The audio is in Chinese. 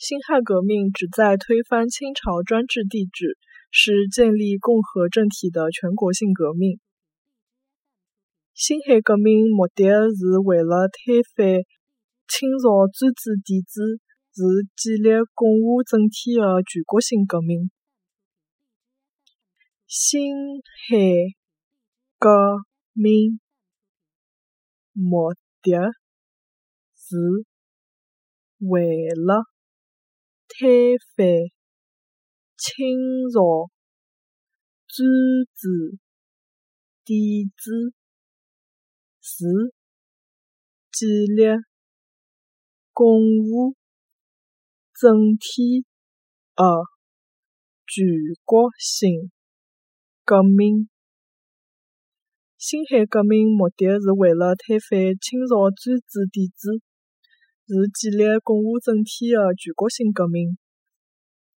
辛亥革命旨在推翻清朝专制帝制，是建立共和政体的全国性革命。辛亥革命目的是为了推翻清朝专制帝制，是建立共和政体的全国性革命。辛亥革命目的是为了推翻清朝专制帝制，是建立共和政体的全国性革命。辛亥革命目的是为了推翻清朝专制帝制，是建立共和政体的全国性革命。